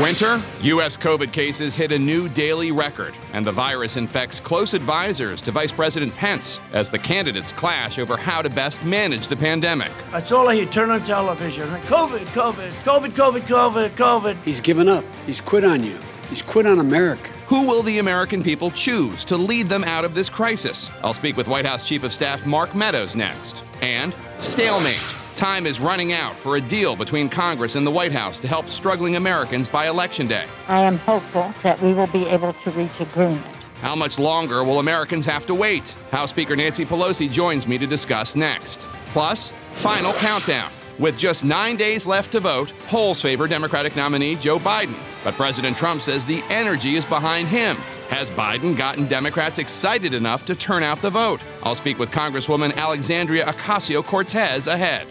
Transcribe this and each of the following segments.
Winter, U.S. COVID cases hit a new daily record, and the virus infects close advisors to Vice President Pence as the candidates clash over how to best manage the pandemic. That's all I hear. Turn on television. COVID, COVID, COVID, COVID, COVID, COVID. He's given up. He's quit on you. He's quit on America. Who will the American people choose to lead them out of this crisis? I'll speak with White House Chief of Staff Mark Meadows next. And stalemate. Time is running out for a deal between Congress and the White House to help struggling Americans by Election Day. I am hopeful that we will be able to reach agreement. How much longer will Americans have to wait? House Speaker Nancy Pelosi joins me to discuss next. Plus, final countdown. With just nine days left to vote, polls favor Democratic nominee Joe Biden. But President Trump says the energy is behind him. Has Biden gotten Democrats excited enough to turn out the vote? I'll speak with Congresswoman Alexandria Ocasio Cortez ahead.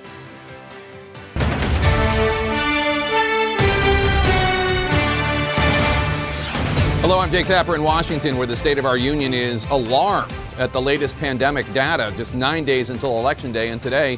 Hello, I'm Jake Tapper in Washington, where the state of our union is alarmed at the latest pandemic data, just nine days until Election Day. And today,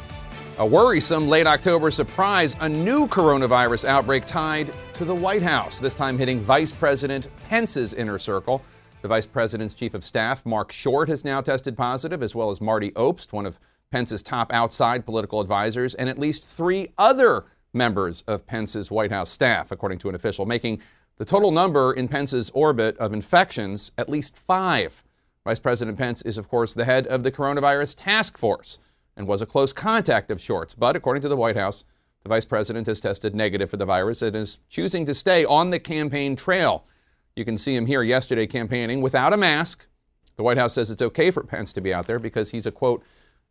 a worrisome late October surprise a new coronavirus outbreak tied to the White House, this time hitting Vice President Pence's inner circle. The Vice President's Chief of Staff, Mark Short, has now tested positive, as well as Marty Obst, one of Pence's top outside political advisors, and at least three other members of Pence's White House staff, according to an official, making the total number in Pence's orbit of infections at least five. Vice President Pence is, of course, the head of the coronavirus task force and was a close contact of Short's. But according to the White House, the vice president has tested negative for the virus and is choosing to stay on the campaign trail. You can see him here yesterday campaigning without a mask. The White House says it's okay for Pence to be out there because he's a quote,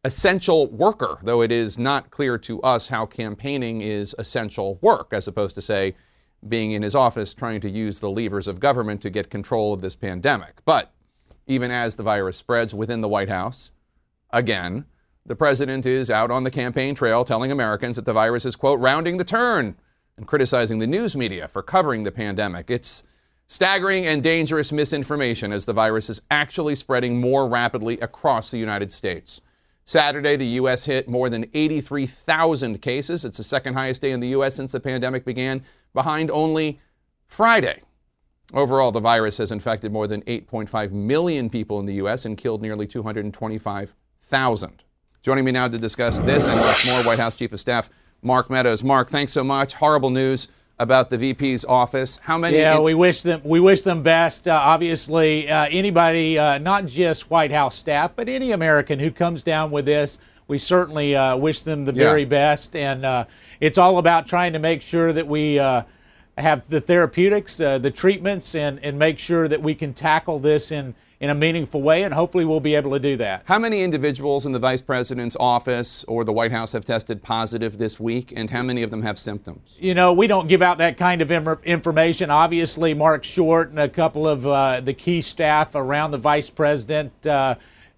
essential worker, though it is not clear to us how campaigning is essential work, as opposed to, say, being in his office trying to use the levers of government to get control of this pandemic. But even as the virus spreads within the White House, again, the president is out on the campaign trail telling Americans that the virus is, quote, rounding the turn and criticizing the news media for covering the pandemic. It's staggering and dangerous misinformation as the virus is actually spreading more rapidly across the United States. Saturday, the U.S. hit more than 83,000 cases. It's the second highest day in the U.S. since the pandemic began, behind only Friday. Overall, the virus has infected more than 8.5 million people in the U.S. and killed nearly 225,000. Joining me now to discuss this and much more, White House Chief of Staff Mark Meadows. Mark, thanks so much. Horrible news about the VP's office. How many? Yeah, in- we wish them we wish them best. Uh, obviously, uh, anybody, uh, not just White House staff, but any American who comes down with this, we certainly uh, wish them the Yeah. very best. And uh, it's all about trying to make sure that we uh, have the therapeutics, uh, the treatments, and and make sure that we can tackle this in in a meaningful way. And hopefully, we'll be able to do that. How many individuals in the vice president's office or the White House have tested positive this week, and how many of them have symptoms? you know, we don't give out that kind of im- information. Obviously, Mark Short and a couple of uh, the key staff around the vice president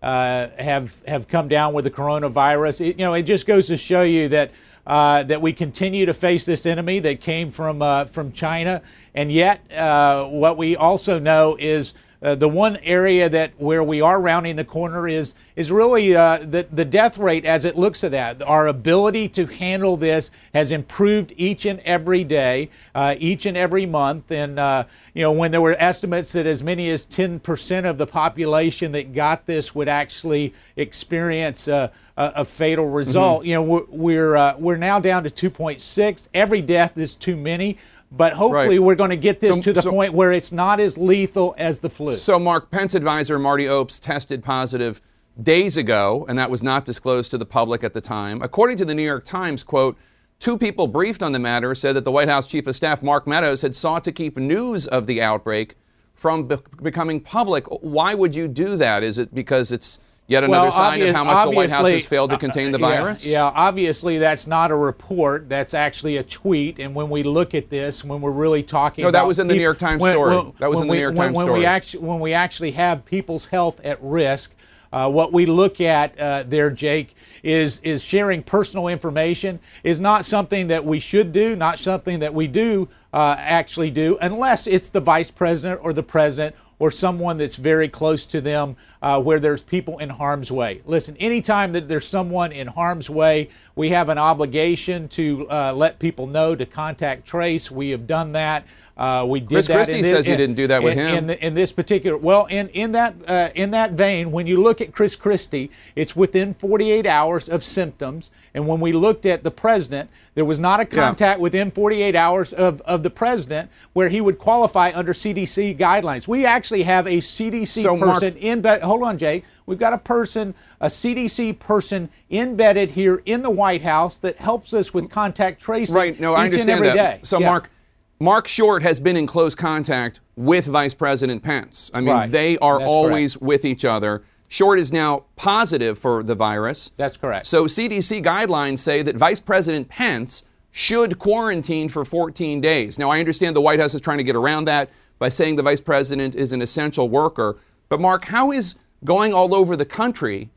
uh, have have come down with the coronavirus. It, you know, it just goes to show you that. Uh, that we continue to face this enemy that came from uh, from China, and yet uh, what we also know is uh, the one area that where we are rounding the corner is is really uh, the the death rate as it looks at that. Our ability to handle this has improved each and every day, uh, each and every month. And uh, you know, when there were estimates that as many as 10% of the population that got this would actually experience uh, a, a fatal result. Mm-hmm. You know, we're we're, uh, we're now down to 2.6. Every death is too many, but hopefully Right. we're going to get this So- to the so- point where it's not as lethal as the flu. So, Mark, Pence advisor Marty Obst tested positive days ago, and that was not disclosed to the public at the time. According to the New York Times, quote, two people briefed on the matter said that the White House Chief of Staff, Mark Meadows, had sought to keep news of the outbreak from be- becoming public. Why would you do that? Is it because it's yet another Well, sign obvious- of how much the White House has failed to uh, contain the virus? Yeah, obviously that's not a report. That's actually a tweet. And when we look at this, when we're really talking, No, that was in the New York Times when- story. when- That was in the we- New York when, Times when story. We actually, when we actually have people's health at risk. Uh, what we look at uh, there, Jake, is is sharing personal information is not something that we should do, not something that we do uh, actually do, unless it's the vice president or the president or someone that's very close to them uh, where there's people in harm's way. Listen, anytime that there's someone in harm's way, we have an obligation to uh, let people know to contact trace. We have done that. Uh, we did Chris that. Christie in this, says you didn't do that with in- him. In, the- in this particular, well, in in that uh, in that vein, when you look at Chris Christie, it's within 48 hours of symptoms. And when we looked at the president, there was not a contact within 48 hours of, of the president where he would qualify under CDC guidelines. We actually have a CDC So, Mark- person in bed. Hold on, Jay. We've got a person, a CDC person embedded here in the White House that helps us with contact tracing Right. No, I understand every that. day. So, Yeah. Mark, Mark Short has been in close contact with Vice President Pence. I mean, Right. they are That's always with each other. Short is now positive for the virus. That's correct. So, CDC guidelines say that Vice President Pence should quarantine for 14 days. Now, I understand the White House is trying to get around that by saying the Vice President is an essential worker. But, Mark, how is going all over the country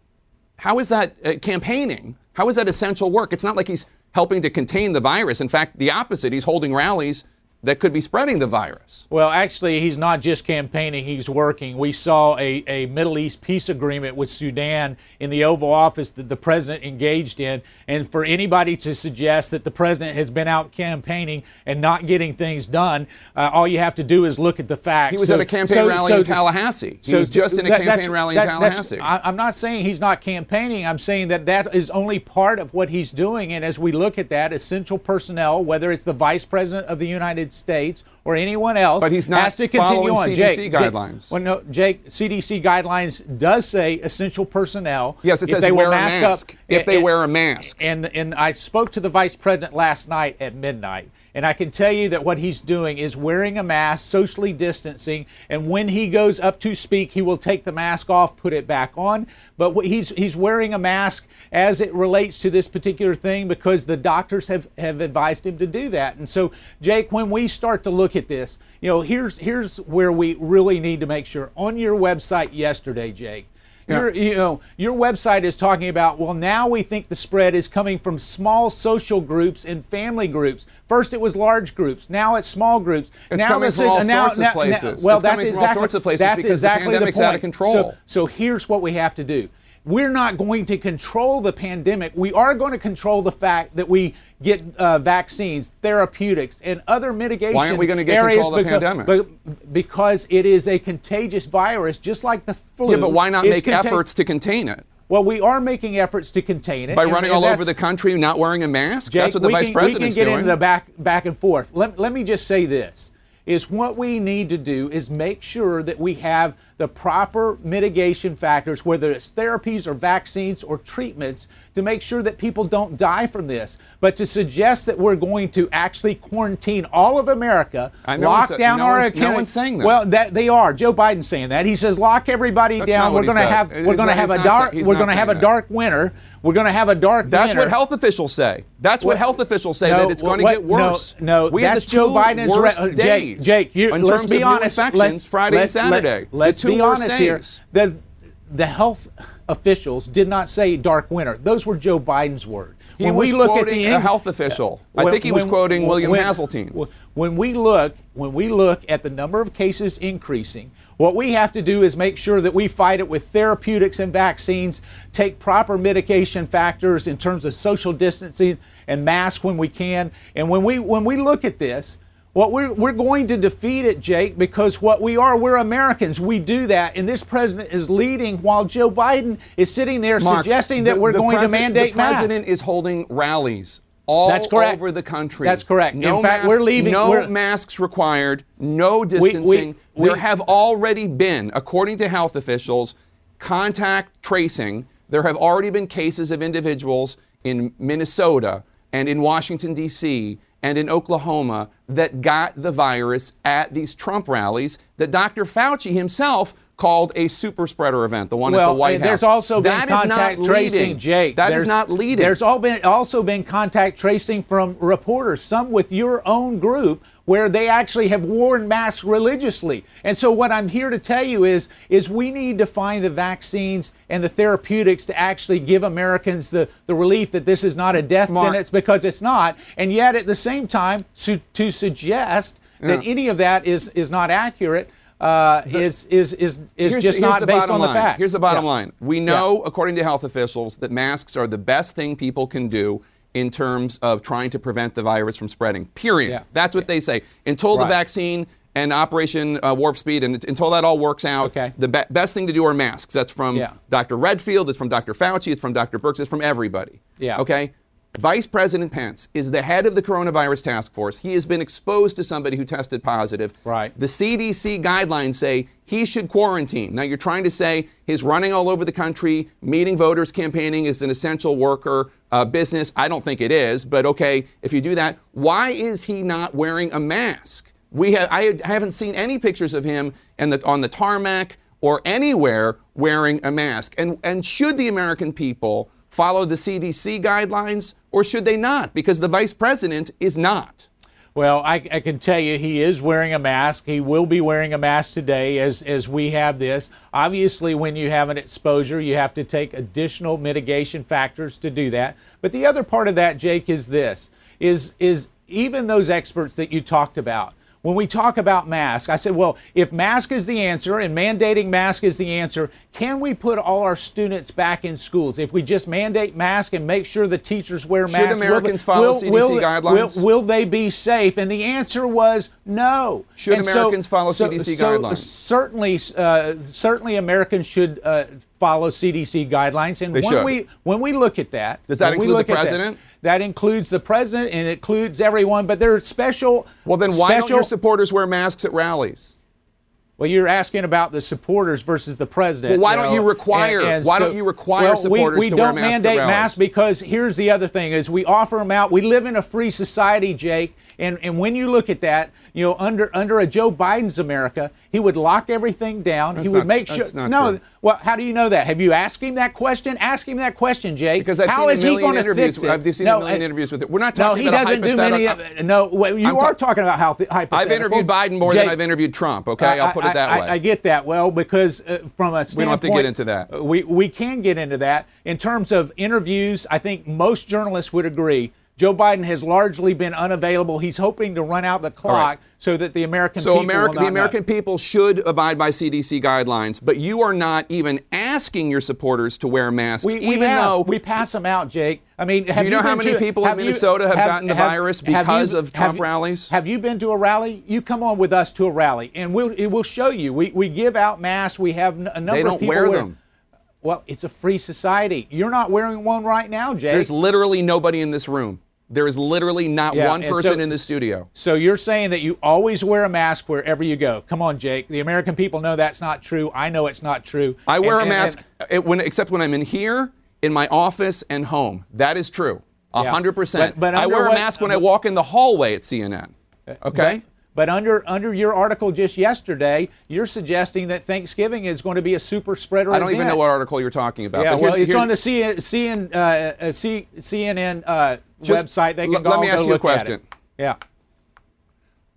how is that uh, campaigning? How is that essential work? It's not like he's helping to contain the virus. In fact, the opposite. He's holding rallies that could be spreading the virus. Well, actually, he's not just campaigning, he's working. We saw a, a Middle East peace agreement with Sudan in the Oval Office that the president engaged in. And for anybody to suggest that the president has been out campaigning and not getting things done, uh, all you have to do is look at the facts. He was at a campaign rally in Tallahassee. He was just in a campaign rally in Tallahassee. I, I'm not saying he's not campaigning. I'm saying that that is only part of what he's doing. And as we look at that, essential personnel, whether it's the vice president of the United States or anyone else, But he's not has to continue following on. CDC Jake, Jake- guidelines. well, no, Jake, CDC guidelines does say essential personnel. Yes, it if says they wear a mask. Up, If they wear a mask. And and I spoke to the vice president last night at midnight. And I can tell you that what he's doing is wearing a mask, socially distancing, and when he goes up to speak, he will take the mask off, put it back on. But he's he's wearing a mask as it relates to this particular thing because the doctors have, have advised him to do that. And so, Jake, when we start to look at this, you know, here's here's where we really need to make sure. On your website yesterday, Jake, your, you know, your website is talking about, well, now we think the spread is coming from small social groups and family groups. First it was large groups, now it's small groups. It's now coming from all now- sorts of now- now- places. well, It's that's coming from all exactly, sorts of places that's because the exactly pandemic's the out of control. So, so here's what we have to do. We're not going to control the pandemic. We are going to control the fact that we get uh, vaccines, therapeutics, and other mitigation Why aren't we gonna get areas control of the pandemic? be- because it is a contagious virus, just like the flu. Yeah, but why not make contag- efforts to contain it? well, we are making efforts to contain it By and- running and all over the country not wearing a mask? Jake, That's what the vice can, president's we can get doing. into the back back and forth. Let, let me just say this: is what we need to do is make sure that we have the proper mitigation factors, whether it's therapies or vaccines or treatments, to make sure that people don't die from this. But to suggest that we're going to actually quarantine all of America, lock down no our one's- no one's saying that. Well, that they are. Joe Biden's saying that. He says lock everybody That's down. We're going to have we're going to have a dark we're going to have a dark winter. We're going to have a dark That's winter. what health officials say. That's what Well, health officials say no, that it's going to get worse. No, no we that's Joe Biden's re- uh, days Jake, Jake, you, let's be honest. infections let's- Friday let's- and Saturday. Let, two be honest here. The the health officials did not say dark winter. Those were Joe Biden's words. He when was we look quoting at the a health official. I when- think he was when- quoting William when- Haseltine. When we look, when we look at the number of cases increasing, what we have to do is make sure that we fight it with therapeutics and vaccines, take proper mitigation factors in terms of social distancing and masks when we can. And when we when we look at this, Well, we're, we're going to defeat it, Jake, because what we are, we're Americans. We do that. And this president is leading while Joe Biden is sitting there Mark, suggesting the- that we're the going to mandate The president masks. is holding rallies all That's correct. over the country. That's correct. In No fact, masks, we're leaving- No we're- masks required. No distancing. we- there have already been, according to health officials, contact tracing. There have already been cases of individuals in Minnesota and in Washington D.C. and in Oklahoma that got the virus at these Trump rallies that Dr. Fauci himself called a super spreader event, the one at the White eh, House. there's also been That is contact not tracing, leading. Jake. That is There's- not leading. There's all been also been contact tracing from reporters, some with your own group, where they actually have worn masks religiously. And so, what I'm here to tell you is, is we need to find the vaccines and the therapeutics to actually give Americans the, the relief that this is not a death Mark. sentence because it's not. And yet, at the same time, to, to suggest that any of that is is not accurate. Uh, is is is is Here's just the- not the based on the line. facts. Here's the bottom Yeah. line. We know, according to health officials, that masks are the best thing people can do in terms of trying to prevent the virus from spreading. Period. Yeah. That's what they say. Until the vaccine and Operation uh, Warp Speed, and until that all works out, Okay. the be- best thing to do are masks. That's from Yeah. Dr. Redfield, it's from Dr. Fauci, it's from Dr. Birx, it's from everybody. Yeah. Okay? Vice President Pence is the head of the coronavirus task force. He has been exposed to somebody who tested positive. Right. The CDC guidelines say he should quarantine. Now, you're trying to say he's running all over the country, meeting voters, campaigning is an essential worker uh, business. I don't think it is, but okay, if you do that, why is he not wearing a mask? We have, I haven't seen any pictures of him the, on the tarmac or anywhere wearing a mask. And, and should the American people follow the CDC guidelines or should they not? Because the vice president is not. Well, I, I can tell you he is wearing a mask. He will be wearing a mask today as, as we have this. Obviously, when you have an exposure, you have to take additional mitigation factors to do that. But the other part of that, Jake, is this is is even those experts that you talked about. When we talk about mask, I said, well, if mask is the answer and mandating mask is the answer, can we put all our students back in schools? If we just mandate mask and make sure the teachers wear masks, will Americans the- follow will- CDC will- guidelines? will- will they be safe? And the answer was no. Should And Americans follow CDC guidelines? Certainly, uh, certainly, Americans should uh, follow CDC guidelines. And They when should. we when we look at that, Does that include the at that- president? That, includes the president and it includes everyone. But there are special. Well, then why don't special, your supporters wear masks at rallies? well, you're asking about the supporters versus the president. Well, why you don't you require- why don't you require well, supporters we, we to wear masks? We don't mandate masks because here's the other thing: is we offer them out. We live in a free society, Jake. And, and when you look at that, you know, under under a Joe Biden's America, he would lock everything down. he would not- make sure. that's not no, true. well, how do you know that? Have you asked him that question? Ask him that question, Jake. Because I've How seen a is he million going to interviews. I've seen no, a million uh, interviews with it. We're not talking No, talking he about doesn't a do many. hypothetical. uh, No, well, you I'm are talk- talking about how hypotheticals. I've interviewed Biden more Jake, than I've interviewed Trump. Okay, I'll put it that I, way. I, I get that well because uh, from a We don't have to get into that. We we can get into that in terms of interviews. I think most journalists would agree. Joe Biden has largely been unavailable. He's hoping to run out the clock right. so that the American So people America, the not know. American people should abide by CDC guidelines, but you are not even asking your supporters to wear masks, We, we even have. though we pass them out, Jake. I mean, have you know how many to- people in have you- Minnesota have gotten the virus because you- of Trump have rallies? Have you been to a rally? You come on with us to a rally, and we'll it will show you. We, we give out masks. We have a number they of don't people wear them. Well, it's a free society. You're not wearing one right now, Jake. There's literally nobody in this room. There is literally not Yeah, one person so- in the studio. So you're saying that you always wear a mask wherever you go. Come on, Jake. The American people know that's not true. I know it's not true. I wear And- a and- mask uh, when, except when I'm in here, in my office, and home. That is true. A Yeah. hundred percent. But- but I wear a what- mask when I walk in the hallway at CNN. Okay? But, but under under your article just yesterday, you're suggesting that Thanksgiving is going to be a super spreader. I don't even know what article you're talking about. Yeah, but well, it's on the CN, CN, uh, uh, C, CNN uh, website. They can l- go let me ask you a look at it. question. Yeah.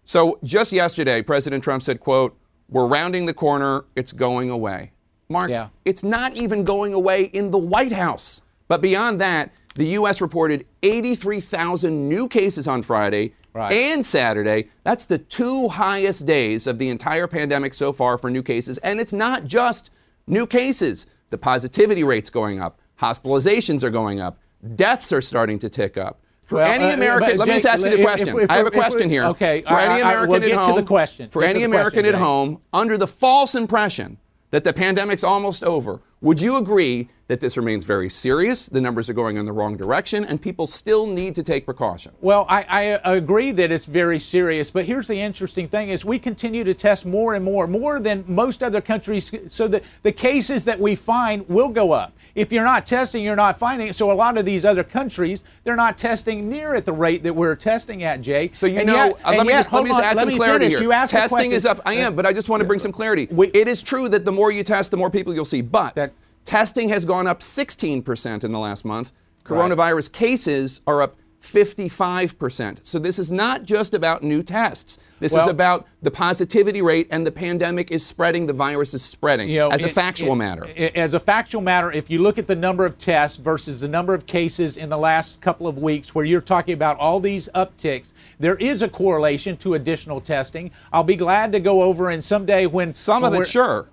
So just yesterday, President Trump said, quote, we're rounding the corner, it's going away. Mark, Yeah. it's not even going away in the White House. But beyond that, the U.S. reported 83,000 new cases on Friday Right. and Saturday. That's the two highest days of the entire pandemic so far for new cases. And it's not just new cases. The positivity rate's going up, hospitalizations are going up, deaths are starting to tick up. For Well, any uh, American, but let me just ask you the question. if- if I have a if question here. okay, For any I- American we'll at get to home, the question. for Get any American question, at Jake. home, under the false impression that the pandemic's almost over, would you agree that this remains very serious? The numbers are going in the wrong direction, and people still need to take precautions. Well, I, I agree that it's very serious, but here's the interesting thing: is we continue to test more and more, more than most other countries, so that the cases that we find will go up. If you're not testing, you're not finding it. So a lot of these other countries, they're not testing near at the rate that we're testing at, Jake. So you And know, yet- uh, let me yet- just let me just add let some me clarity finish. here. Testing is up. I am, but I just want to bring some clarity. We- it is true that the more you test, the more people you'll see. But testing has gone up 16% in the last month. Coronavirus cases are up 55%. So this is not just about new tests. This is about the positivity rate and the pandemic is spreading, the virus is spreading You know, as a it- factual it- matter. it- As a factual matter, if you look at the number of tests versus the number of cases in the last couple of weeks, where you're talking about all these upticks, there is a correlation to additional testing. I'll be glad to go over and someday when Some of it, sure.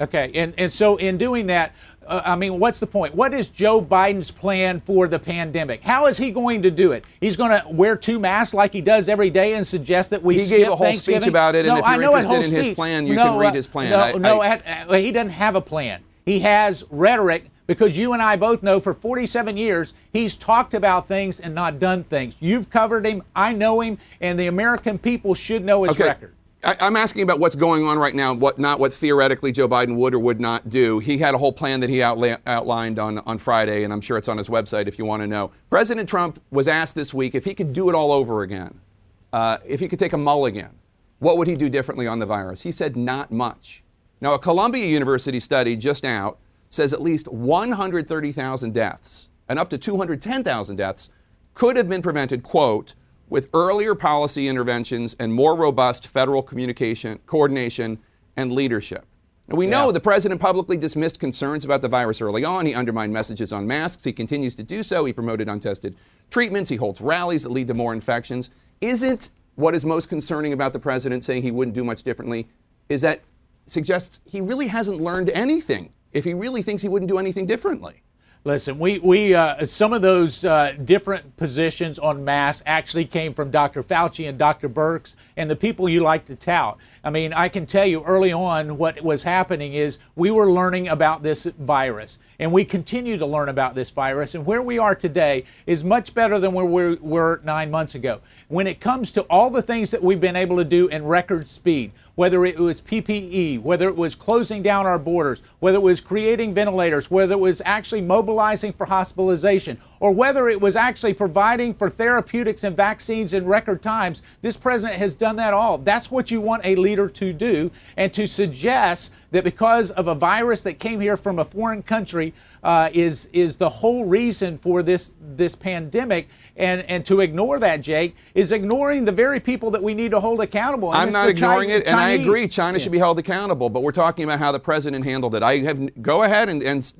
Okay, and, and so in doing that, uh, I mean, what's the point? What is Joe Biden's plan for the pandemic? How is he going to do it? He's going to wear two masks like he does every day and suggest that we He gave a whole speech about it, and if I you're interested in his speech. plan, you no, can read his plan. No, I- no, I- at- he doesn't have a plan. He has rhetoric because you and I both know for 47 years he's talked about things and not done things. You've covered him, I know him, and the American people should know his record. I, I'm asking about what's going on right now, what not what theoretically Joe Biden would or would not do. He had a whole plan that he outla- outlined on, on Friday, and I'm sure it's on his website if you want to know. President Trump was asked this week if he could do it all over again, uh, if he could take a mulligan, what would he do differently on the virus? He said not much. Now, a Columbia University study just out says at least 130,000 deaths and up to 210,000 deaths could have been prevented, quote, with earlier policy interventions and more robust federal communication, coordination, and leadership. Now, we know the president publicly dismissed concerns about the virus early on. He undermined messages on masks. He continues to do so. He promoted untested treatments. He holds rallies that lead to more infections. Isn't what is most concerning about the president saying he wouldn't do much differently is that suggests he really hasn't learned anything if he really thinks he wouldn't do anything differently. Listen, we, we uh, some of those uh, different positions on masks actually came from Dr. Fauci and Dr. Birx and the people you like to tout. I mean, I can tell you early on what was happening is we were learning about this virus, and we continue to learn about this virus. And where we are today is much better than where we were nine months ago. When it comes to all the things that we've been able to do in record speed, whether it was PPE, whether it was closing down our borders, whether it was creating ventilators, whether it was actually mobilizing for hospitalization, or whether it was actually providing for therapeutics and vaccines in record times, this president has done that all. That's what you want a leader to do. And to suggest that because of a virus that came here from a foreign country uh, is is the whole reason for this this pandemic, and and to ignore that, Jake, is ignoring the very people that we need to hold accountable. and I'm not ignoring it, and I agree. China should be held accountable. But we're talking about how the president handled it. I have go ahead and, and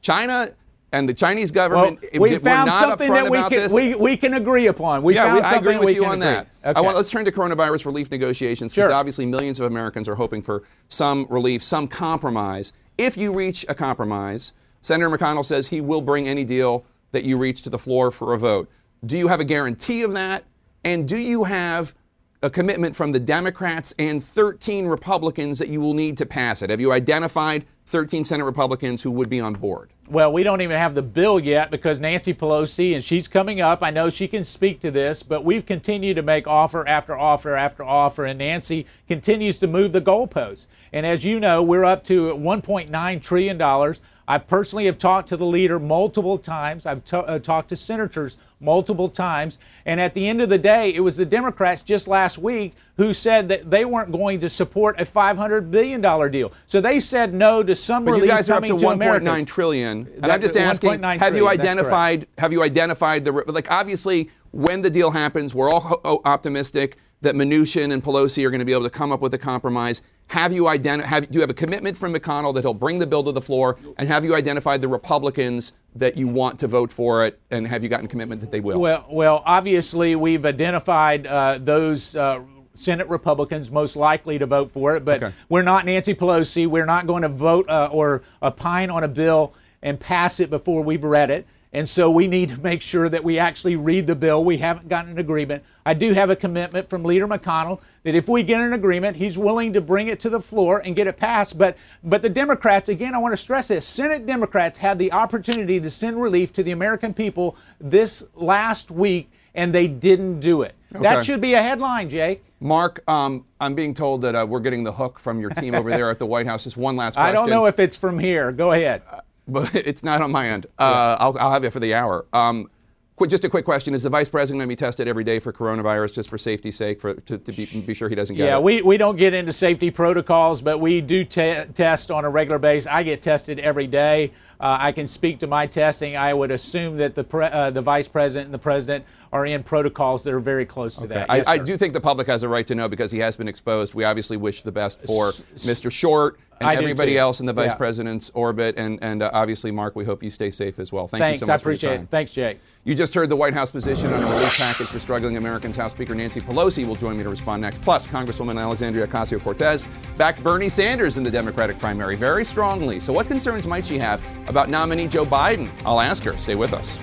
China and the Chinese government. it- we found not something that we about can this. we, we can agree upon. We yeah, found we, I agree with we you on agree. that. I Okay. want, let's turn to coronavirus relief negotiations because Sure. obviously millions of Americans are hoping for some relief, some compromise. If you reach a compromise, Senator McConnell says he will bring any deal that you reach to the floor for a vote. Do you have a guarantee of that? And do you have a commitment from the Democrats and 13 Republicans that you will need to pass it? Have you identified 13 Senate Republicans who would be on board? Well, we don't even have the bill yet because Nancy Pelosi, and she's coming up. I know she can speak to this, but we've continued to make offer after offer after offer, and Nancy continues to move the goalposts. And as you know, we're up to $1.9 trillion. I personally have talked to the leader multiple times. I've t- uh, talked to senators multiple times. And at the end of the day, it was the Democrats just last week who said that they weren't going to support a $500 billion deal. So they said no to some But relief you guys are up to to Americans. 1.9 trillion, and That- I'm just asking: Have you trillion, that's identified? Have you identified the like? Obviously, when the deal happens, we're all ho- optimistic that Mnuchin and Pelosi are going to be able to come up with a compromise. Have you identi- have, Do you have a commitment from McConnell that he'll bring the bill to the floor? And have you identified the Republicans that you want to vote for it? And have you gotten commitment that they will? Well, well, obviously we've identified uh, those uh, Senate Republicans most likely to vote for it, but Okay. we're not Nancy Pelosi. We're not going to vote uh, or opine on a bill and pass it before we've read it. And so we need to make sure that we actually read the bill. We haven't gotten an agreement. I do have a commitment from Leader McConnell that if we get an agreement, he's willing to bring it to the floor and get it passed. But but the Democrats, again, I want to stress this: Senate Democrats had the opportunity to send relief to the American people this last week, and they didn't do it. Okay. That should be a headline, Jake. Mark, um, I'm being told that uh, we're getting the hook from your team over there at the White House. Just one last question. I don't know if it's from here. Go ahead. But it's not on my end. Uh, I'll, I'll have it for the hour. Um, qu- just a quick question: Is the vice president going to be tested every day for coronavirus, just for safety's sake, for to, to be, be sure he doesn't get Yeah, it? we, we don't get into safety protocols, but we do te- test on a regular basis. I get tested every day. Uh, I can speak to my testing. I would assume that the pre- uh, the vice president and the president are in protocols that are very close to that. I, Yes, I sir. do think the public has a right to know because he has been exposed. We obviously wish the best for Mr. Short and I everybody else in the vice Yeah. president's orbit, and and uh, obviously, Mark, we hope you stay safe as well. Thank Thanks. you so much I appreciate for your time. it. Thanks, Jake. You just heard the White House position on a relief package for struggling Americans. House Speaker Nancy Pelosi will join me to respond next. Plus, Congresswoman Alexandria Ocasio Cortez backed Bernie Sanders in the Democratic primary very strongly. So, what concerns might she have about nominee Joe Biden? I'll ask her. Stay with us.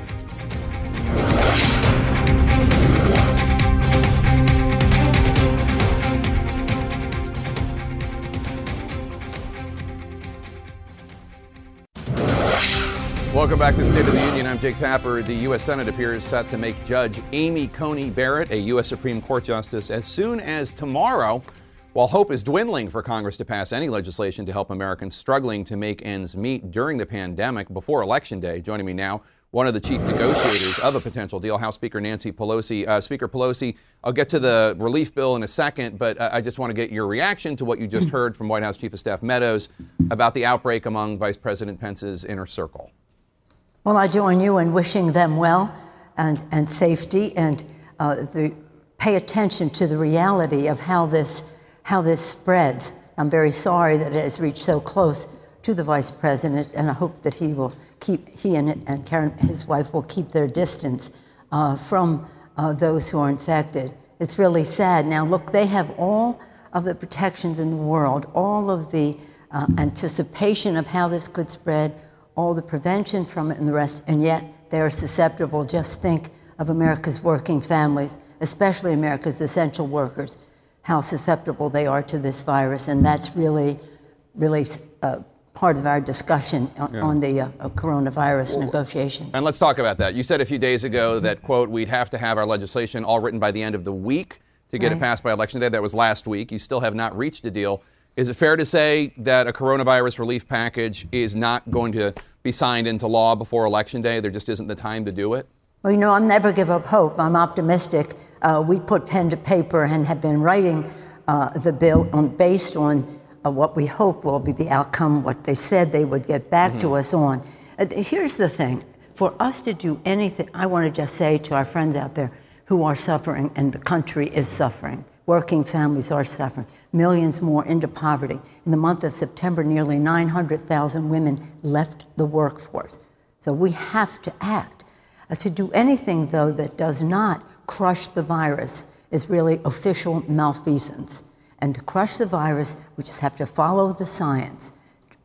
Welcome back to State of the Union. I'm Jake Tapper. The U.S. Senate appears set to make Judge Amy Coney Barrett a U.S. Supreme Court justice as soon as tomorrow, while hope is dwindling for Congress to pass any legislation to help Americans struggling to make ends meet during the pandemic before Election Day. Joining me now, one of the chief negotiators of a potential deal, House Speaker Nancy Pelosi. Uh, Speaker Pelosi, I'll get to the relief bill in a second, but uh, I just want to get your reaction to what you just heard from White House Chief of Staff Meadows about the outbreak among Vice President Pence's inner circle. Well, I join you in wishing them well and, and safety and uh, the, pay attention to the reality of how this, how this spreads. I'm very sorry that it has reached so close to the vice president, and I hope that he will keep, he and, and Karen, his wife, will keep their distance uh, from uh, those who are infected. It's really sad. Now, look, they have all of the protections in the world, all of the uh, anticipation of how this could spread, all the prevention from it and the rest, and yet they are susceptible. Just think of America's working families, especially America's essential workers, how susceptible they are to this virus, and that's really, really uh, part of our discussion on, Yeah. on the uh, coronavirus negotiations. And let's talk about that. You said a few days ago that, quote, we'd have to have our legislation all written by the end of the week to get it passed by Election Day. That was last week. You still have not reached a deal. Is it fair to say that a coronavirus relief package is not going to be signed into law before Election Day? There just isn't the time to do it? Well, you know, I'm never give up hope. I'm optimistic. Uh, we put pen to paper and have been writing uh, the bill on, based on uh, what we hope will be the outcome, what they said they would get back to us on. Uh, here's the thing for us to do anything, I want to just say to our friends out there who are suffering, and the country is suffering. Working families are suffering. Millions more into poverty. In the month of September, nearly 900,000 women left the workforce. So we have to act. Uh, to do anything, though, that does not crush the virus is really official malfeasance. And to crush the virus, we just have to follow the science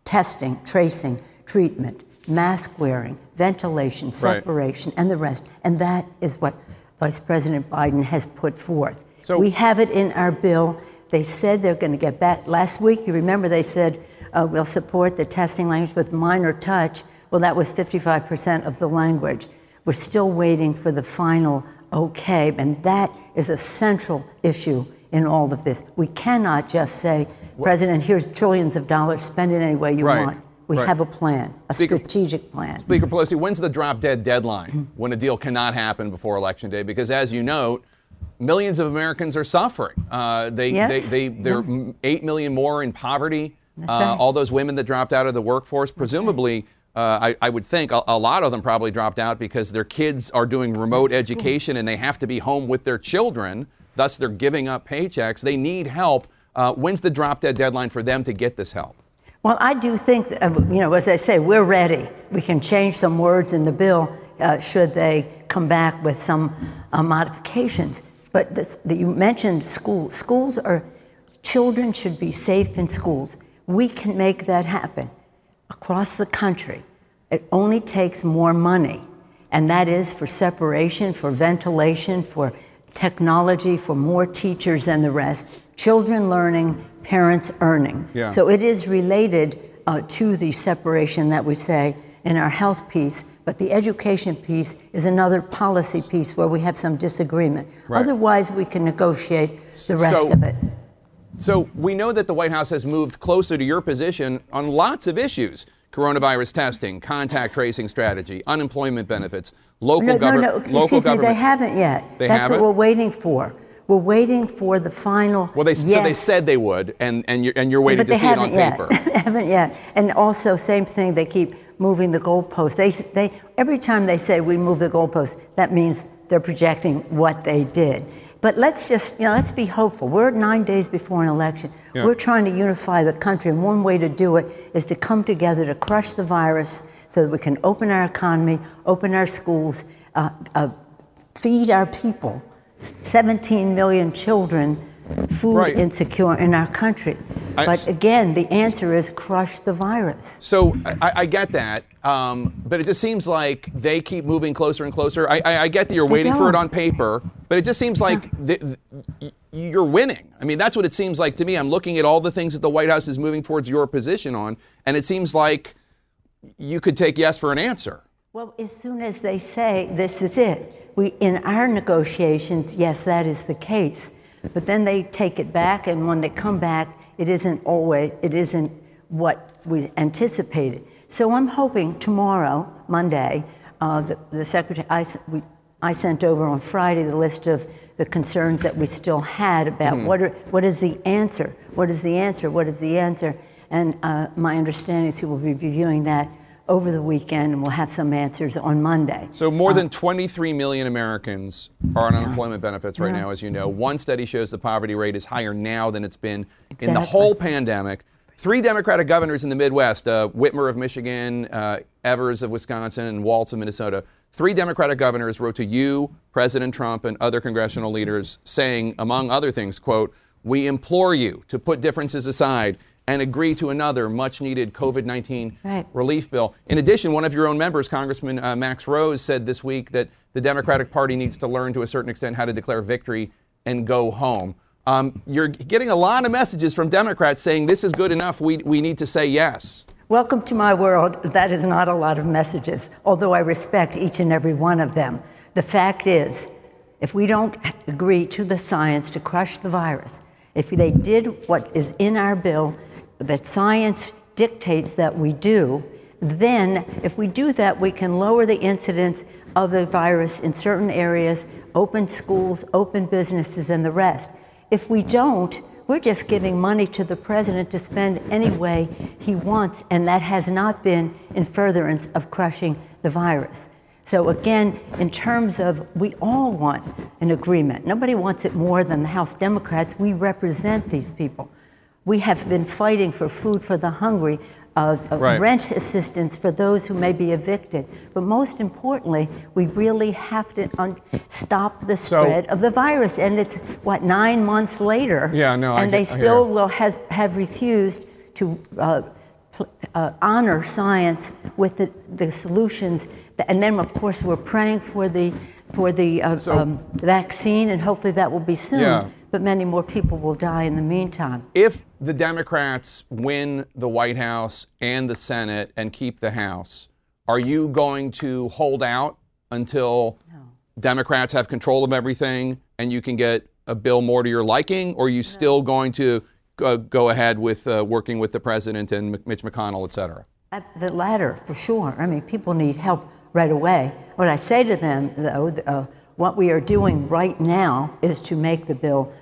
testing, tracing, treatment, mask wearing, ventilation, separation, and the rest. And that is what Vice President Biden has put forth. So- we have it in our bill. They said they're going to get back. Last week, you remember they said uh, we'll support the testing language with minor touch. Well, that was 55% of the language. We're still waiting for the final okay, and that is a central issue in all of this. We cannot just say, President, here's trillions of dollars, spend it any way you Right, want. We right. have a plan, a Speaker- strategic plan. Speaker Pelosi, when's the drop dead deadline when a deal cannot happen before Election Day? Because as you note, millions of Americans are suffering. Uh, they, Yes. they, they, there are Yeah. 8 million more in poverty. That's Uh. All those women that dropped out of the workforce, presumably, uh, I, I would think a, a lot of them probably dropped out because their kids are doing remote education and they have to be home with their children. Thus, they're giving up paychecks. They need help. Uh, when's the drop dead deadline for them to get this help? Well, I do think, uh, you know, as I say, we're ready. We can change some words in the bill uh, should they come back with some uh, modifications. But this, the, you mentioned schools. Schools are, children should be safe in schools. We can make that happen across the country. It only takes more money. and that is for separation, for ventilation, for technology, for more teachers and the rest. Children learning, parents earning. Yeah. So it is related uh, to the separation that we say in our health piece, but the education piece is another policy piece where we have some disagreement. Right. Otherwise, we can negotiate the rest So- of it. So we know that the White House has moved closer to your position on lots of issues coronavirus testing, contact tracing strategy, unemployment benefits, local, No, no, no, local excuse me, they haven't yet. They That's haven't? what we're waiting for. We're waiting for the final. well, they, so they said they would, and, and, you're, and you're waiting but to see it on yet. paper. They haven't yet. And also, same thing. They keep moving the goalpost. They, they every time they say we move the goalpost, that means they're projecting what they did. But let's just, you know, let's be hopeful. We're nine days before an election. Yeah. We're trying to unify the country, and one way to do it is to come together to crush the virus, so that we can open our economy, open our schools, uh, uh, feed our people. 17 million children food Right. insecure in our country. I- but again, the answer is crush the virus. So I, I get that, um, but it just seems like they keep moving closer and closer. I, I, I get that you're waiting for it on paper, but it just seems like th- th- y- you're winning. I mean, that's what it seems like to me. I'm looking at all the things that the White House is moving towards your position on, and it seems like you could take yes for an answer. Well, as soon as they say this is it, we in our negotiations, yes, that is the case. But then they take it back, and when they come back, it isn't always it isn't what we anticipated. So I'm hoping tomorrow, Monday, uh, the, the secretary I, we, I sent over on Friday the list of the concerns that we still had about what are, what is the answer, what is the answer, what is the answer, and uh, my understanding is he will be reviewing that over the weekend, and we'll have some answers on Monday. So more than 23 million Americans are on unemployment benefits right Yeah. now, as you know. One study shows the poverty rate is higher now than it's been in the whole pandemic. Three Democratic governors in the Midwest, uh, Whitmer of Michigan, uh, Evers of Wisconsin, and Walz of Minnesota. Three Democratic governors wrote to you, President Trump, and other congressional leaders saying, among other things, quote, we implore you to put differences aside and agree to another much needed COVID 19 Right. relief bill. In addition, one of your own members, Congressman uh, Max Rose, said this week that the Democratic Party needs to learn to a certain extent how to declare victory and go home. Um, you're getting a lot of messages from Democrats saying this is good enough. We, we need to say yes. Welcome to my world. That is not a lot of messages, although I respect each and every one of them. The fact is, if we don't agree to the science to crush the virus, if they did what is in our bill that science dictates that we do, then if we do that, we can lower the incidence of the virus in certain areas, open schools, open businesses, and the rest. If we don't, we're just giving money to the president to spend any way he wants, and that has not been in furtherance of crushing the virus. So, again, in terms of we all want an agreement, nobody wants it more than the House Democrats. We represent these people. We have been fighting for food for the hungry, uh, uh, Right. rent assistance for those who may be evicted. But most importantly, we really have to un- stop the So- spread of the virus. And it's, what, nine months later? Yeah, no, And get- they still will has, have refused to uh, pl- uh, honor science with the, the solutions. That, and then, of course, we're praying for the, for the uh, So- um, vaccine, and hopefully that will be soon. Yeah. But many more people will die in the meantime. If the Democrats win the White House and the Senate and keep the House, are you going to hold out until Democrats have control of everything and you can get a bill more to your liking? Or are you still going to go, go ahead with uh, working with the president and M- Mitch McConnell, et cetera? Uh, The latter, for sure. I mean, people need help right away. What I say to them, though, uh, what we are doing right now is to make the bill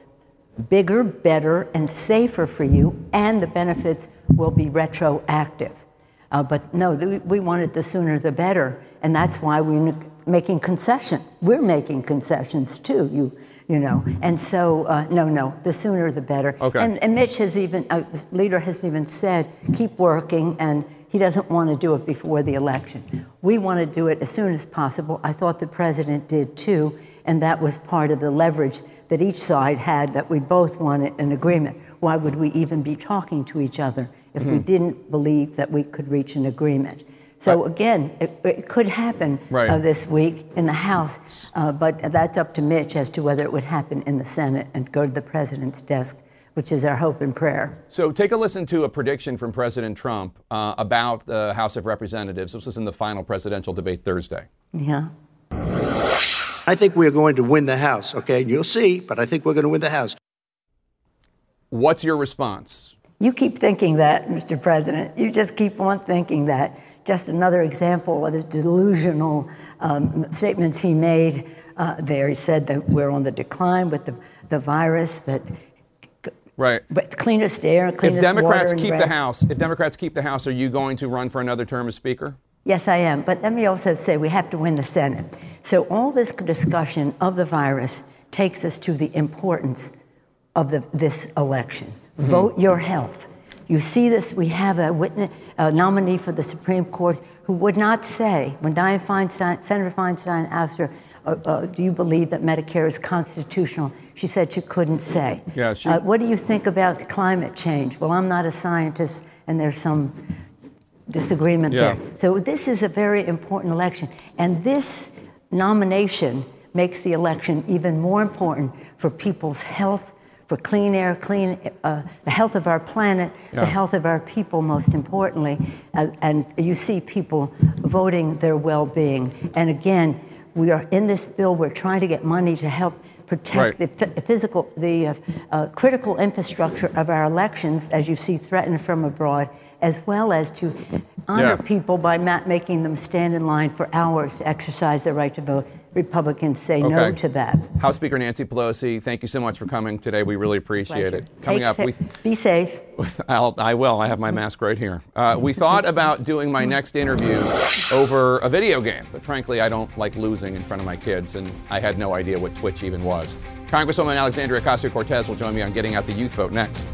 bigger, better, and safer for you, and the benefits will be retroactive. Uh, but no, th- we want it the sooner the better, and that's why we're making concessions. We're making concessions too, you, you know. And so, uh, no, no, the sooner the better. Okay. And, and Mitch has even, uh, the leader has even said, keep working, and he doesn't want to do it before the election. We want to do it as soon as possible. I thought the president did too, and that was part of the leverage that each side had that we both wanted an agreement. Why would we even be talking to each other if we didn't believe that we could reach an agreement? So again, it, it could happen Right. uh, this week in the House, uh, but that's up to Mitch as to whether it would happen in the Senate and go to the president's desk, which is our hope and prayer. So take a listen to a prediction from President Trump uh, about the House of Representatives. This was in the final presidential debate Thursday. Yeah. I think we're going to win the House, okay? You'll see, but I think we're going to win the House. What's your response? You keep thinking that, Mr. President. You just keep on thinking that. Just another example of the delusional um, statements he made uh, there. He said that we're on the decline with the, the virus, that Right. but the cleanest air, If cleanest Democrats water and keep the House, if Democrats keep the House, are you going to run for another term as Speaker? Yes, I am. But let me also say we have to win the Senate. So all this discussion of the virus takes us to the importance of the, this election. Vote your health. You see this. We have a witness, a nominee for the Supreme Court who would not say when Dianne Feinstein, Senator Feinstein asked her, uh, uh, "Do you believe that Medicare is constitutional?" She said she couldn't say. Yeah, she- Uh, what do you think about climate change? Well, I'm not a scientist, and there's some disagreement Yeah. there. So this is a very important election, and this nomination makes the election even more important for people's health, for clean air, clean uh, the health of our planet, Yeah. the health of our people, most importantly. Uh, and you see people voting their well-being. And again, we are in this bill. We're trying to get money to help protect Right. the physical, the uh, uh, critical infrastructure of our elections, as you see threatened from abroad, as well as to honor Yeah. people by not making them stand in line for hours to exercise their right to vote. Republicans say no to that. House Speaker Nancy Pelosi, thank you so much for coming today. We really appreciate Pleasure. it. Coming Take up, we. be safe. I'll, I will. I have my mask right here. Uh, we thought about doing my next interview over a video game, but frankly, I don't like losing in front of my kids, and I had no idea what Twitch even was. Congresswoman Alexandria Ocasio Cortez will join me on Getting Out the Youth Vote next.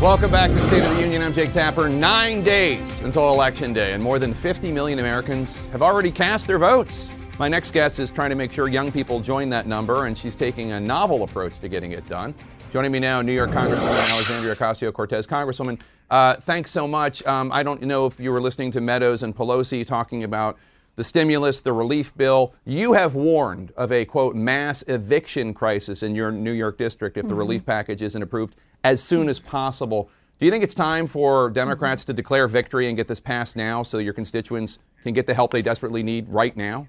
Welcome back to State of the Union. I'm Jake Tapper. Nine days until Election Day, and more than 50 million Americans have already cast their votes. My next guest is trying to make sure young people join that number, and she's taking a novel approach to getting it done. Joining me now, New York Congresswoman Alexandria Ocasio Cortez. Congresswoman, uh, thanks so much. Um, I don't know if you were listening to Meadows and Pelosi talking about the stimulus, the relief bill. You have warned of a quote mass eviction crisis in your New York district if the relief package isn't approved as soon as possible. Do you think it's time for Democrats to declare victory and get this passed now so your constituents can get the help they desperately need right now?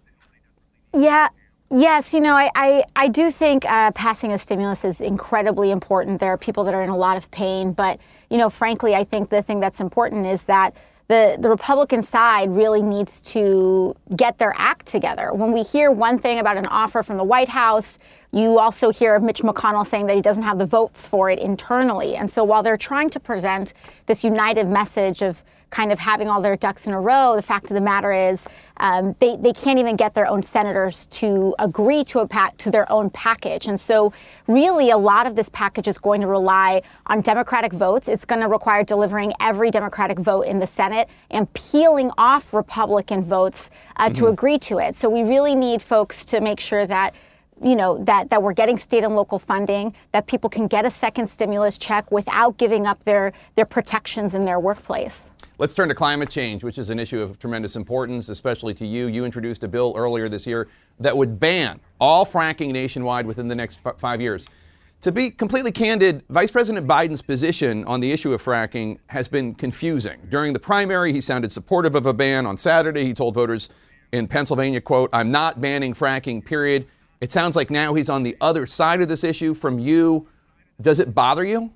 Yeah. Yes, you know, I, I, I do think uh, passing a stimulus is incredibly important. There are people that are in a lot of pain, but, you know, frankly, I think the thing that's important is that the, the Republican side really needs to get their act together. When we hear one thing about an offer from the White House, you also hear of Mitch McConnell saying that he doesn't have the votes for it internally. And so while they're trying to present this united message of kind of having all their ducks in a row, the fact of the matter is um, they, they can't even get their own senators to agree to a pack to their own package. And so really a lot of this package is going to rely on Democratic votes. It's going to require delivering every Democratic vote in the Senate and peeling off Republican votes uh, to agree to it. So we really need folks to make sure that you know that that we're getting state and local funding that people can get a second stimulus check without giving up their their protections in their workplace Let's turn to climate change, which is an issue of tremendous importance, especially to you. You introduced a bill earlier this year that would ban all fracking nationwide within the next f- five years. To be completely candid, Vice President Biden's position on the issue of fracking has been confusing. During the primary, he sounded supportive of a ban. On Saturday, he told voters in Pennsylvania, quote, I'm not banning fracking, period. It sounds like now he's on the other side of this issue from you. Does it bother you?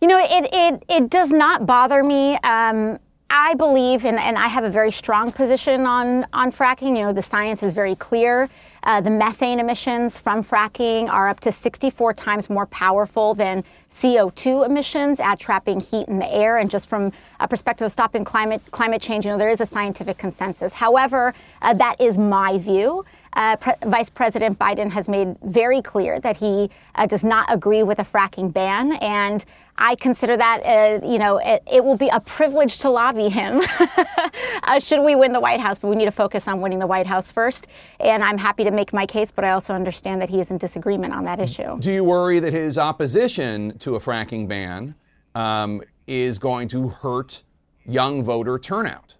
You know, it it, it does not bother me. Um, I believe, and, and I have a very strong position on, on fracking. You know, the science is very clear. Uh, the methane emissions from fracking are up to 64 times more powerful than CO2 emissions at trapping heat in the air. And just from a perspective of stopping climate climate change, you know, there is a scientific consensus. However, uh, that is my view. uh, Pre- Vice President Biden has made very clear that he uh, does not agree with a fracking ban, and I consider that, uh, you know, it, it, will be a privilege to lobby him uh, should we win the White House. But we need to focus on winning the White House first. And I'm happy to make my case, but I also understand that he is in disagreement on that issue. Do you worry that his opposition to a fracking ban um, is going to hurt young voter turnout?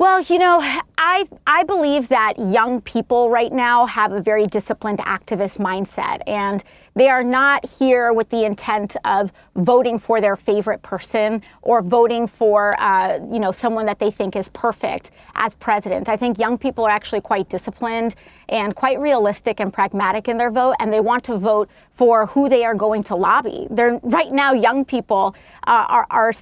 Well, you know, I I believe that young people right now have a very disciplined activist mindset and they are not here with the intent of voting for their favorite person or voting for, uh, you know, someone that they think is perfect as president. I think young people are actually quite disciplined and quite realistic and pragmatic in their vote, and they want to vote for who they are going to lobby. They're right now, young people uh, are are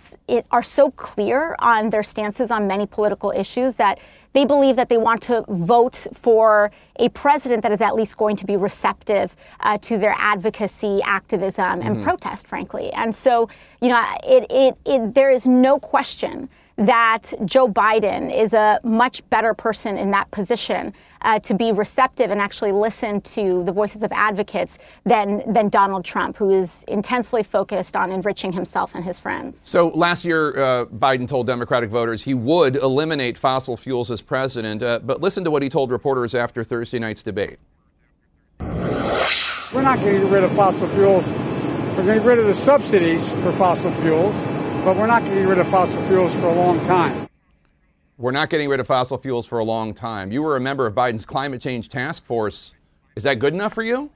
are so clear on their stances on many political issues that they believe that they want to vote for a president that is at least going to be receptive uh, to their advocacy, activism, and mm-hmm. protest, frankly. And so, you know, it, it, it, there is no question that Joe Biden is a much better person in that position uh, to be receptive and actually listen to the voices of advocates than than Donald Trump, who is intensely focused on enriching himself and his friends. So last year, uh, Biden told Democratic voters he would eliminate fossil fuels as president. Uh, but listen to what he told reporters after Thursday night's debate. We're not going to get rid of fossil fuels. We're going to get rid of the subsidies for fossil fuels but we're not getting rid of fossil fuels for a long time. We're not getting rid of fossil fuels for a long time. You were a member of Biden's climate change task force. Is that good enough for you?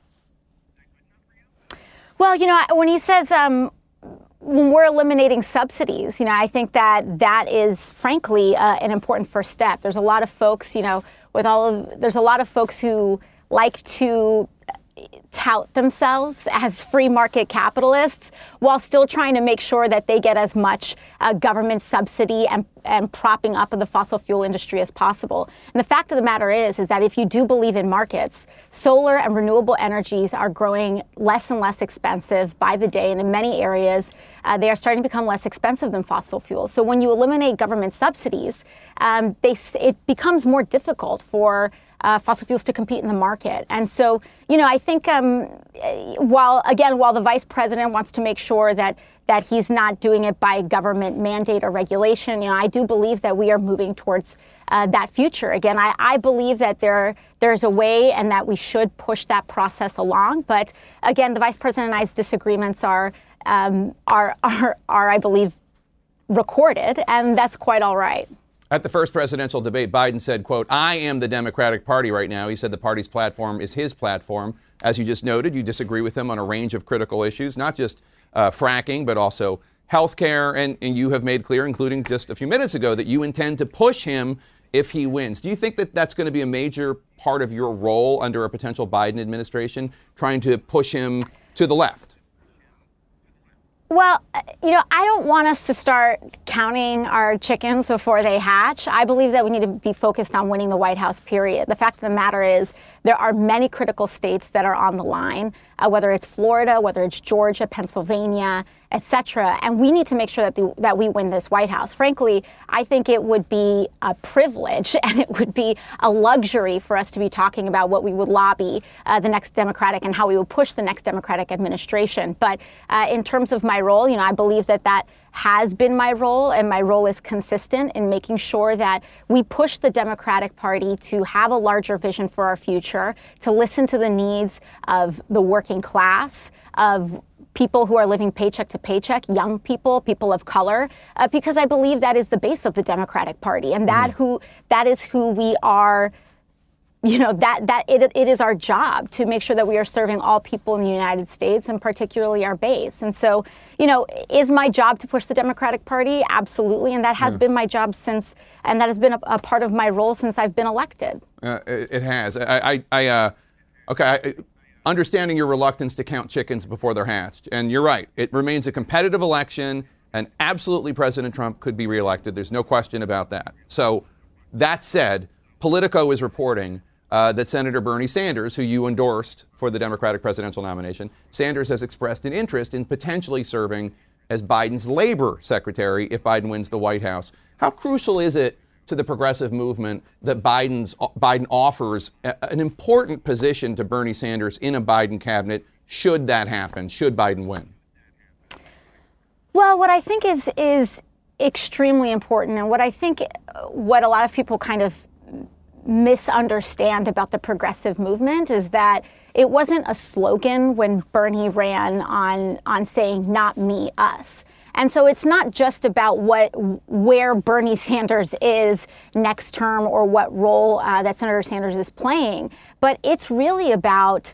Well, you know, when he says um, when we're eliminating subsidies, you know, I think that that is frankly uh, an important first step. There's a lot of folks, you know, with all of there's a lot of folks who like to tout themselves as free market capitalists while still trying to make sure that they get as much uh, government subsidy and, and propping up of the fossil fuel industry as possible. And the fact of the matter is, is that if you do believe in markets, solar and renewable energies are growing less and less expensive by the day. And in many areas, uh, they are starting to become less expensive than fossil fuels. So when you eliminate government subsidies, um, they, it becomes more difficult for uh, fossil fuels to compete in the market. And so, you know, I think um, while again, while the vice president wants to make sure that that he's not doing it by government mandate or regulation, you know, I do believe that we are moving towards uh, that future. Again, I, I believe that there there's a way and that we should push that process along. But again, the vice president and I's disagreements are um, are, are are I believe recorded, and that's quite all right. At the first presidential debate, Biden said, quote, I am the Democratic Party right now. He said the party's platform is his platform. As you just noted, you disagree with him on a range of critical issues, not just uh, fracking, but also health care. And, and you have made clear, including just a few minutes ago, that you intend to push him if he wins. Do you think that that's going to be a major part of your role under a potential Biden administration, trying to push him to the left? Well, uh, you know, I don't want us to start counting our chickens before they hatch. I believe that we need to be focused on winning the White House, period. The fact of the matter is, there are many critical states that are on the line, uh, whether it's Florida, whether it's Georgia, Pennsylvania, et cetera. And we need to make sure that, the, that we win this White House. Frankly, I think it would be a privilege and it would be a luxury for us to be talking about what we would lobby uh, the next Democratic and how we would push the next Democratic administration. But uh, in terms of my role, you know, I believe that that has been my role, and my role is consistent in making sure that we push the Democratic Party to have a larger vision for our future, to listen to the needs of the working class, of people who are living paycheck to paycheck, young people, people of color, uh, because I believe that is the base of the Democratic Party, and that mm. who that is who we are. You know that that it, it is our job to make sure that we are serving all people in the United States, and particularly our base. And so, you know, is my job to push the Democratic Party? Absolutely, and that has mm. been my job since, and that has been a, a, part of my role since I've been elected. Uh, it, it, has. I, I, I uh, okay. I, understanding your reluctance to count chickens before they're hatched. And you're right, it remains a competitive election, and absolutely President Trump could be reelected. There's no question about that. So, that said, Politico is reporting uh, that Senator Bernie Sanders, who you endorsed for the Democratic presidential nomination, Sanders has expressed an interest in potentially serving as Biden's labor secretary if Biden wins the White House. How crucial is it to the progressive movement that Biden's Biden offers an important position to Bernie Sanders in a Biden cabinet should that happen, should Biden win? Well, what I think is is extremely important and what I think uh, what a lot of people kind of misunderstand about the progressive movement is that it wasn't a slogan when Bernie ran on on saying not me us. And so it's not just about what where Bernie Sanders is next term or what role uh, that Senator Sanders is playing, but it's really about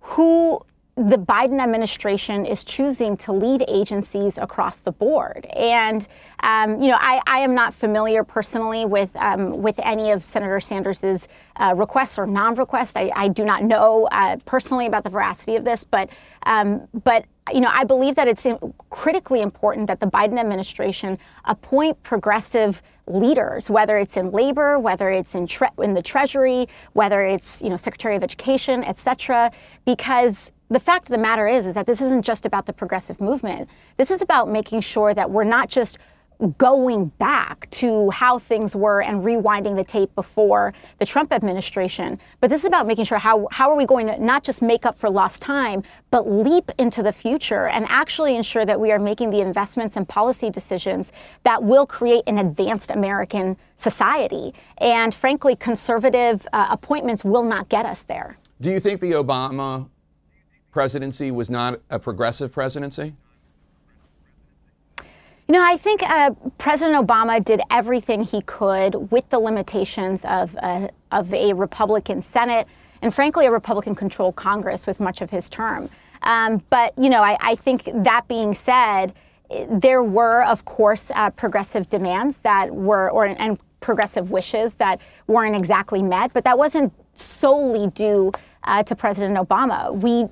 who the Biden administration is choosing to lead agencies across the board. And, um, you know, I, I, am not familiar personally with, um, with any of Senator Sanders's uh, requests or non-requests. I, I, do not know uh, personally about the veracity of this, but, um, but, you know, I believe that it's critically important that the Biden administration appoint progressive leaders, whether it's in labor, whether it's in, tre- in the Treasury, whether it's, you know, Secretary of Education, et cetera, because the fact of the matter is is that this isn't just about the progressive movement. This is about making sure that we're not just going back to how things were and rewinding the tape before the Trump administration. But this is about making sure how, how are we going to not just make up for lost time, but leap into the future and actually ensure that we are making the investments and policy decisions that will create an advanced American society. And frankly, conservative uh, appointments will not get us there. Do you think the Obama presidency was not a progressive presidency? You know, I think uh, President Obama did everything he could with the limitations of, uh, of a Republican Senate and, frankly, a Republican controlled Congress with much of his term. Um, but, you know, I, I, think that being said, there were, of course, uh, progressive demands that were, or and progressive wishes that weren't exactly met, but that wasn't solely due uh, to President Obama. We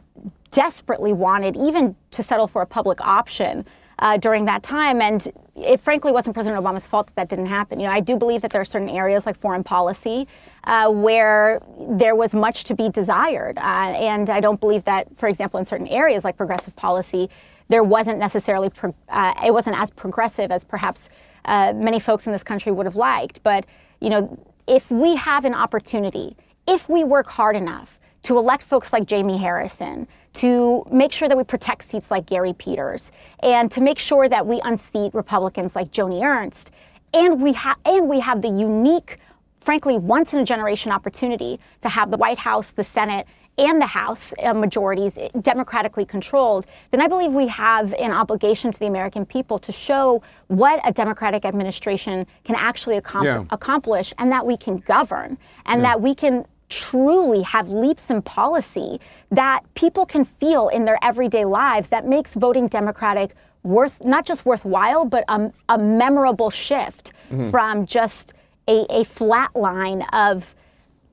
desperately wanted even to settle for a public option uh, during that time. And it frankly wasn't President Obama's fault that that didn't happen. You know, I do believe that there are certain areas like foreign policy uh, where there was much to be desired. Uh, and I don't believe that, for example, in certain areas like progressive policy, there wasn't necessarily, pro- uh, it wasn't as progressive as perhaps uh, many folks in this country would have liked. But, you know, if we have an opportunity, if we work hard enough, to elect folks like Jamie Harrison, to make sure that we protect seats like Gary Peters, and to make sure that we unseat Republicans like Joni Ernst. And we have and we have the unique, frankly, once in a generation opportunity to have the White House, the Senate, and the House uh, majorities democratically controlled, then I believe we have an obligation to the American people to show what a Democratic administration can actually accom- yeah. accomplish and that we can govern and yeah. that we can truly have leaps in policy that people can feel in their everyday lives that makes voting Democratic worth not just worthwhile, but a, a memorable shift mm-hmm. from just a, a, flat line of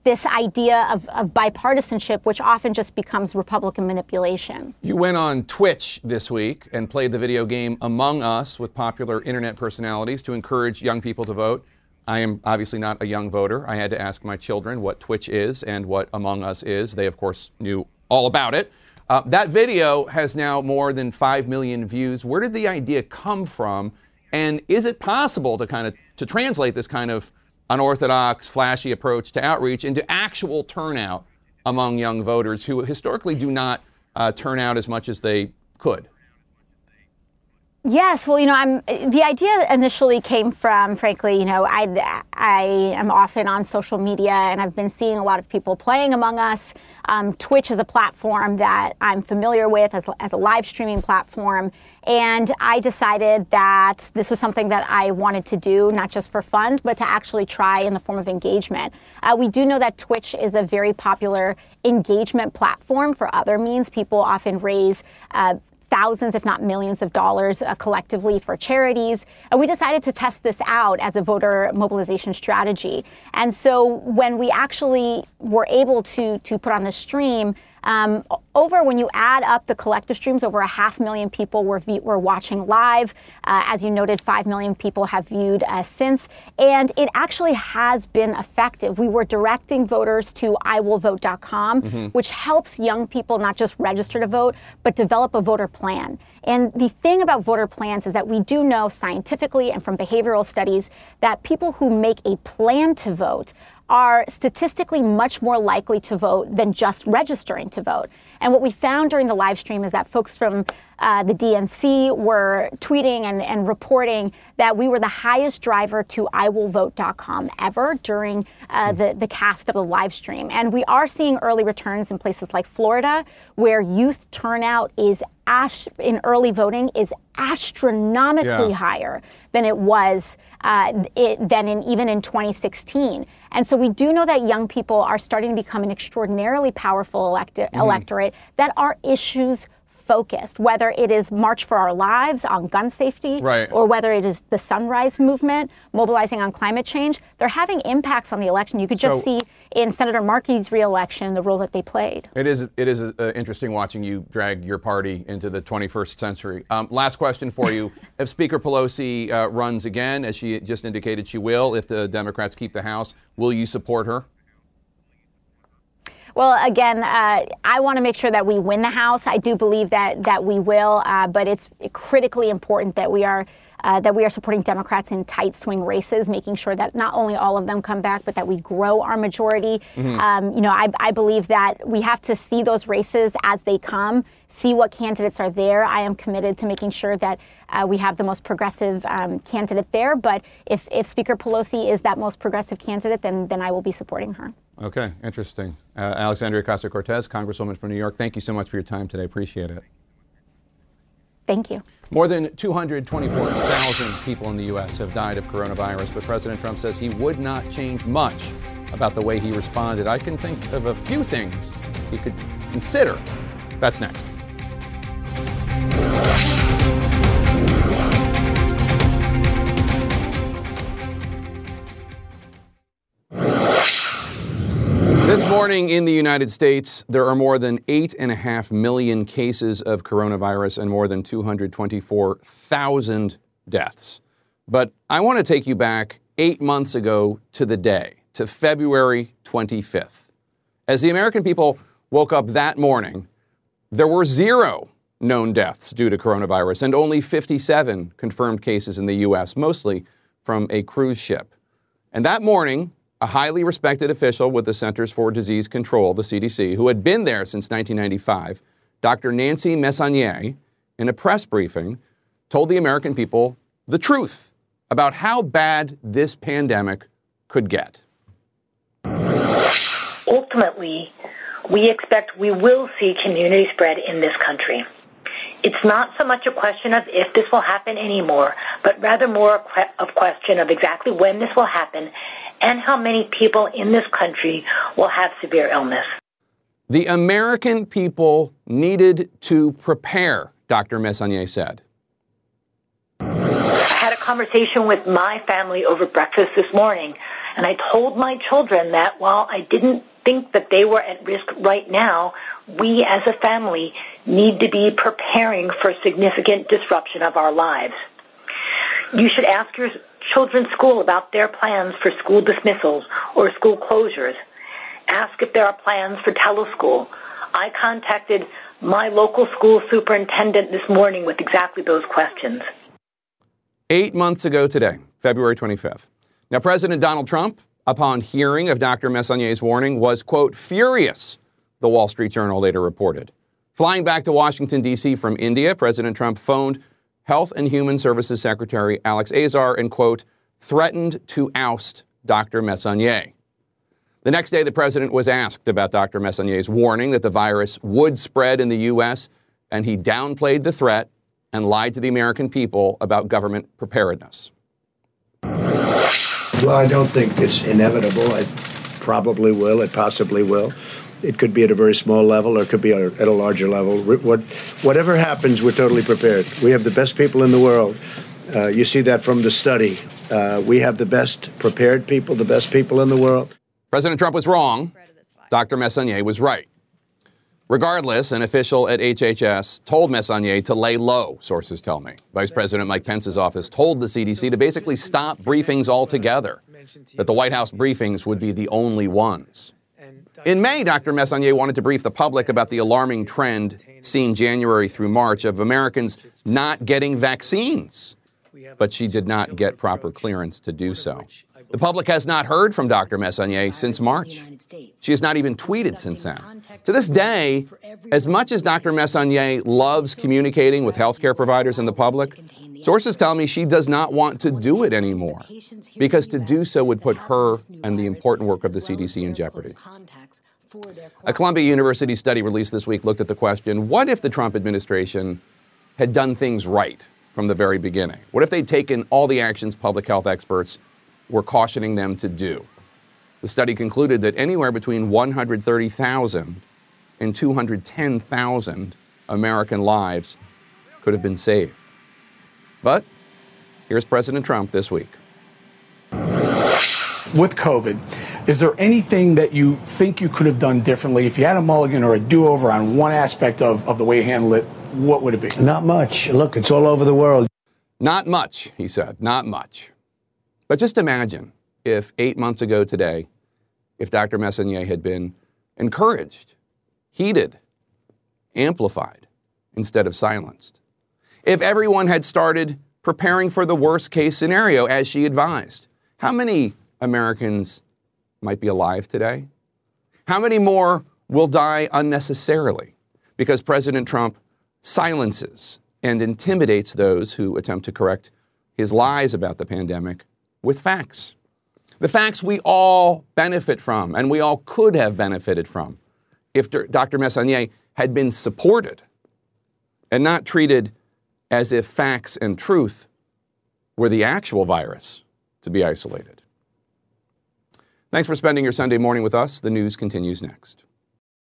this idea of, of, bipartisanship, which often just becomes Republican manipulation. You went on Twitch this week and played the video game Among Us with popular internet personalities to encourage young people to vote. I am obviously not a young voter. I had to ask my children what Twitch is and what Among Us is. They, of course, knew all about it. Uh, that video has now more than 5 million views. Where did the idea come from? And is it possible to kind of to translate this kind of unorthodox, flashy approach to outreach into actual turnout among young voters who historically do not uh, turn out as much as they could? Yes, well, you know, I'm the idea initially came from, frankly, you know, I I am often on social media and I've been seeing a lot of people playing Among Us. Um, Twitch is a platform that I'm familiar with as, as a live streaming platform, and I decided that this was something that I wanted to do, not just for fun, but to actually try in the form of engagement. Uh, we do know that Twitch is a very popular engagement platform for other means. People often raise uh, thousands, if not millions of dollars uh, collectively for charities. And we decided to test this out as a voter mobilization strategy. And so when we actually were able to, to put on the stream, Um, over when you add up the collective streams, over a half million people were were watching live. Uh, as you noted, five million people have viewed uh, since, and it actually has been effective. We were directing voters to iwillvote.com, mm-hmm. which helps young people not just register to vote, but develop a voter plan. And the thing about voter plans is that we do know scientifically and from behavioral studies that people who make a plan to vote are statistically much more likely to vote than just registering to vote. And what we found during the live stream is that folks from uh, the DNC were tweeting and, and reporting that we were the highest driver to iwillvote.com ever during uh, the, the cast of the live stream. And we are seeing early returns in places like Florida, where youth turnout is ash- in early voting is astronomically yeah. higher than it was uh, it, than in even in 2016. And so we do know that young people are starting to become an extraordinarily powerful electi- mm-hmm. electorate that are issues focused, whether it is March for Our Lives on gun safety, right. or whether it is the Sunrise Movement mobilizing on climate change, they're having impacts on the election. You could just so, see in Senator Markey's reelection the role that they played. It is it is uh, interesting watching you drag your party into the 21st century. Um, last question for you: If Speaker Pelosi uh, runs again, as she just indicated she will, if the Democrats keep the House, will you support her? Well, again, uh, I want to make sure that we win the House. I do believe that that we will, uh, but it's critically important that we are. Uh, that we are supporting Democrats in tight swing races, making sure that not only all of them come back, but that we grow our majority. Mm-hmm. Um, you know, I, I, believe that we have to see those races as they come, see what candidates are there. I am committed to making sure that uh, we have the most progressive um, candidate there. But if, if Speaker Pelosi is that most progressive candidate, then then I will be supporting her. Okay, interesting. Uh, Alexandria Ocasio Cortez, Congresswoman from New York, thank you so much for your time today. Appreciate it. Thank you. More than 224,000 people in the U.S. have died of coronavirus, but President Trump says he would not change much about the way he responded. I can think of a few things he could consider. That's next. This morning in the United States, there are more than 8.5 million cases of coronavirus and more than 224,000 deaths. But I want to take you back eight months ago to the day, to February 25th. As the American people woke up that morning, there were zero known deaths due to coronavirus and only 57 confirmed cases in the U.S., mostly from a cruise ship. And that morning, a highly respected official with the Centers for Disease Control, the CDC, who had been there since 1995, Dr. Nancy Messonnier, in a press briefing, told the American people the truth about how bad this pandemic could get. Ultimately, we expect we will see community spread in this country. It's not so much a question of if this will happen anymore, but rather more a question of exactly when this will happen and how many people in this country will have severe illness. The American people needed to prepare, Dr. Messonnier said. I had a conversation with my family over breakfast this morning, and I told my children that while I didn't think that they were at risk right now, we as a family need to be preparing for significant disruption of our lives. You should ask your children's school about their plans for school dismissals or school closures. Ask if there are plans for teleschool. I contacted my local school superintendent this morning with exactly those questions. Eight months ago today, February 25th. Now, President Donald Trump, upon hearing of Dr. Messonnier's warning, was, quote, furious, the Wall Street Journal later reported. Flying back to Washington, D.C. from India, President Trump phoned Health and Human Services Secretary Alex Azar and, quote, threatened to oust Dr. Messonnier. The next day, the president was asked about Dr. Messonnier's warning that the virus would spread in the U.S., and he downplayed the threat and lied to the American people about government preparedness. Well, I don't think it's inevitable. It probably will. It possibly will. It could be at a very small level or it could be at a larger level. What, whatever happens, we're totally prepared. We have the best people in the world. Uh, you see that from the study. Uh, we have the best prepared people, the best people in the world. President Trump was wrong. Dr. Messonnier was right. Regardless, an official at HHS told Messonnier to lay low, sources tell me. Vice President Mike Pence's office told the CDC to basically stop briefings altogether, that the White House briefings would be the only ones. In May, Dr. Messonnier wanted to brief the public about the alarming trend seen January through March of Americans not getting vaccines, but she did not get proper clearance to do so. The public has not heard from Dr. Messonnier since March. She has not even tweeted since then. To this day, as much as Dr. Messonnier loves communicating with healthcare providers and the public, sources tell me she does not want to do it anymore because to do so would put her and the important work of the CDC in jeopardy. A Columbia University study released this week looked at the question what if the Trump administration had done things right from the very beginning? What if they'd taken all the actions public health experts were cautioning them to do. The study concluded that anywhere between 130,000 and 210,000 American lives could have been saved. But here's President Trump this week. With COVID, is there anything that you think you could have done differently? If you had a mulligan or a do over on one aspect of, of the way you handle it, what would it be? Not much. Look, it's all over the world. Not much, he said. Not much. But just imagine if eight months ago today, if Dr. Messonnier had been encouraged, heeded, amplified, instead of silenced. If everyone had started preparing for the worst case scenario as she advised, how many Americans might be alive today? How many more will die unnecessarily because President Trump silences and intimidates those who attempt to correct his lies about the pandemic with facts. The facts we all benefit from and we all could have benefited from if Dr. Messonnier had been supported and not treated as if facts and truth were the actual virus to be isolated. Thanks for spending your Sunday morning with us. The news continues next.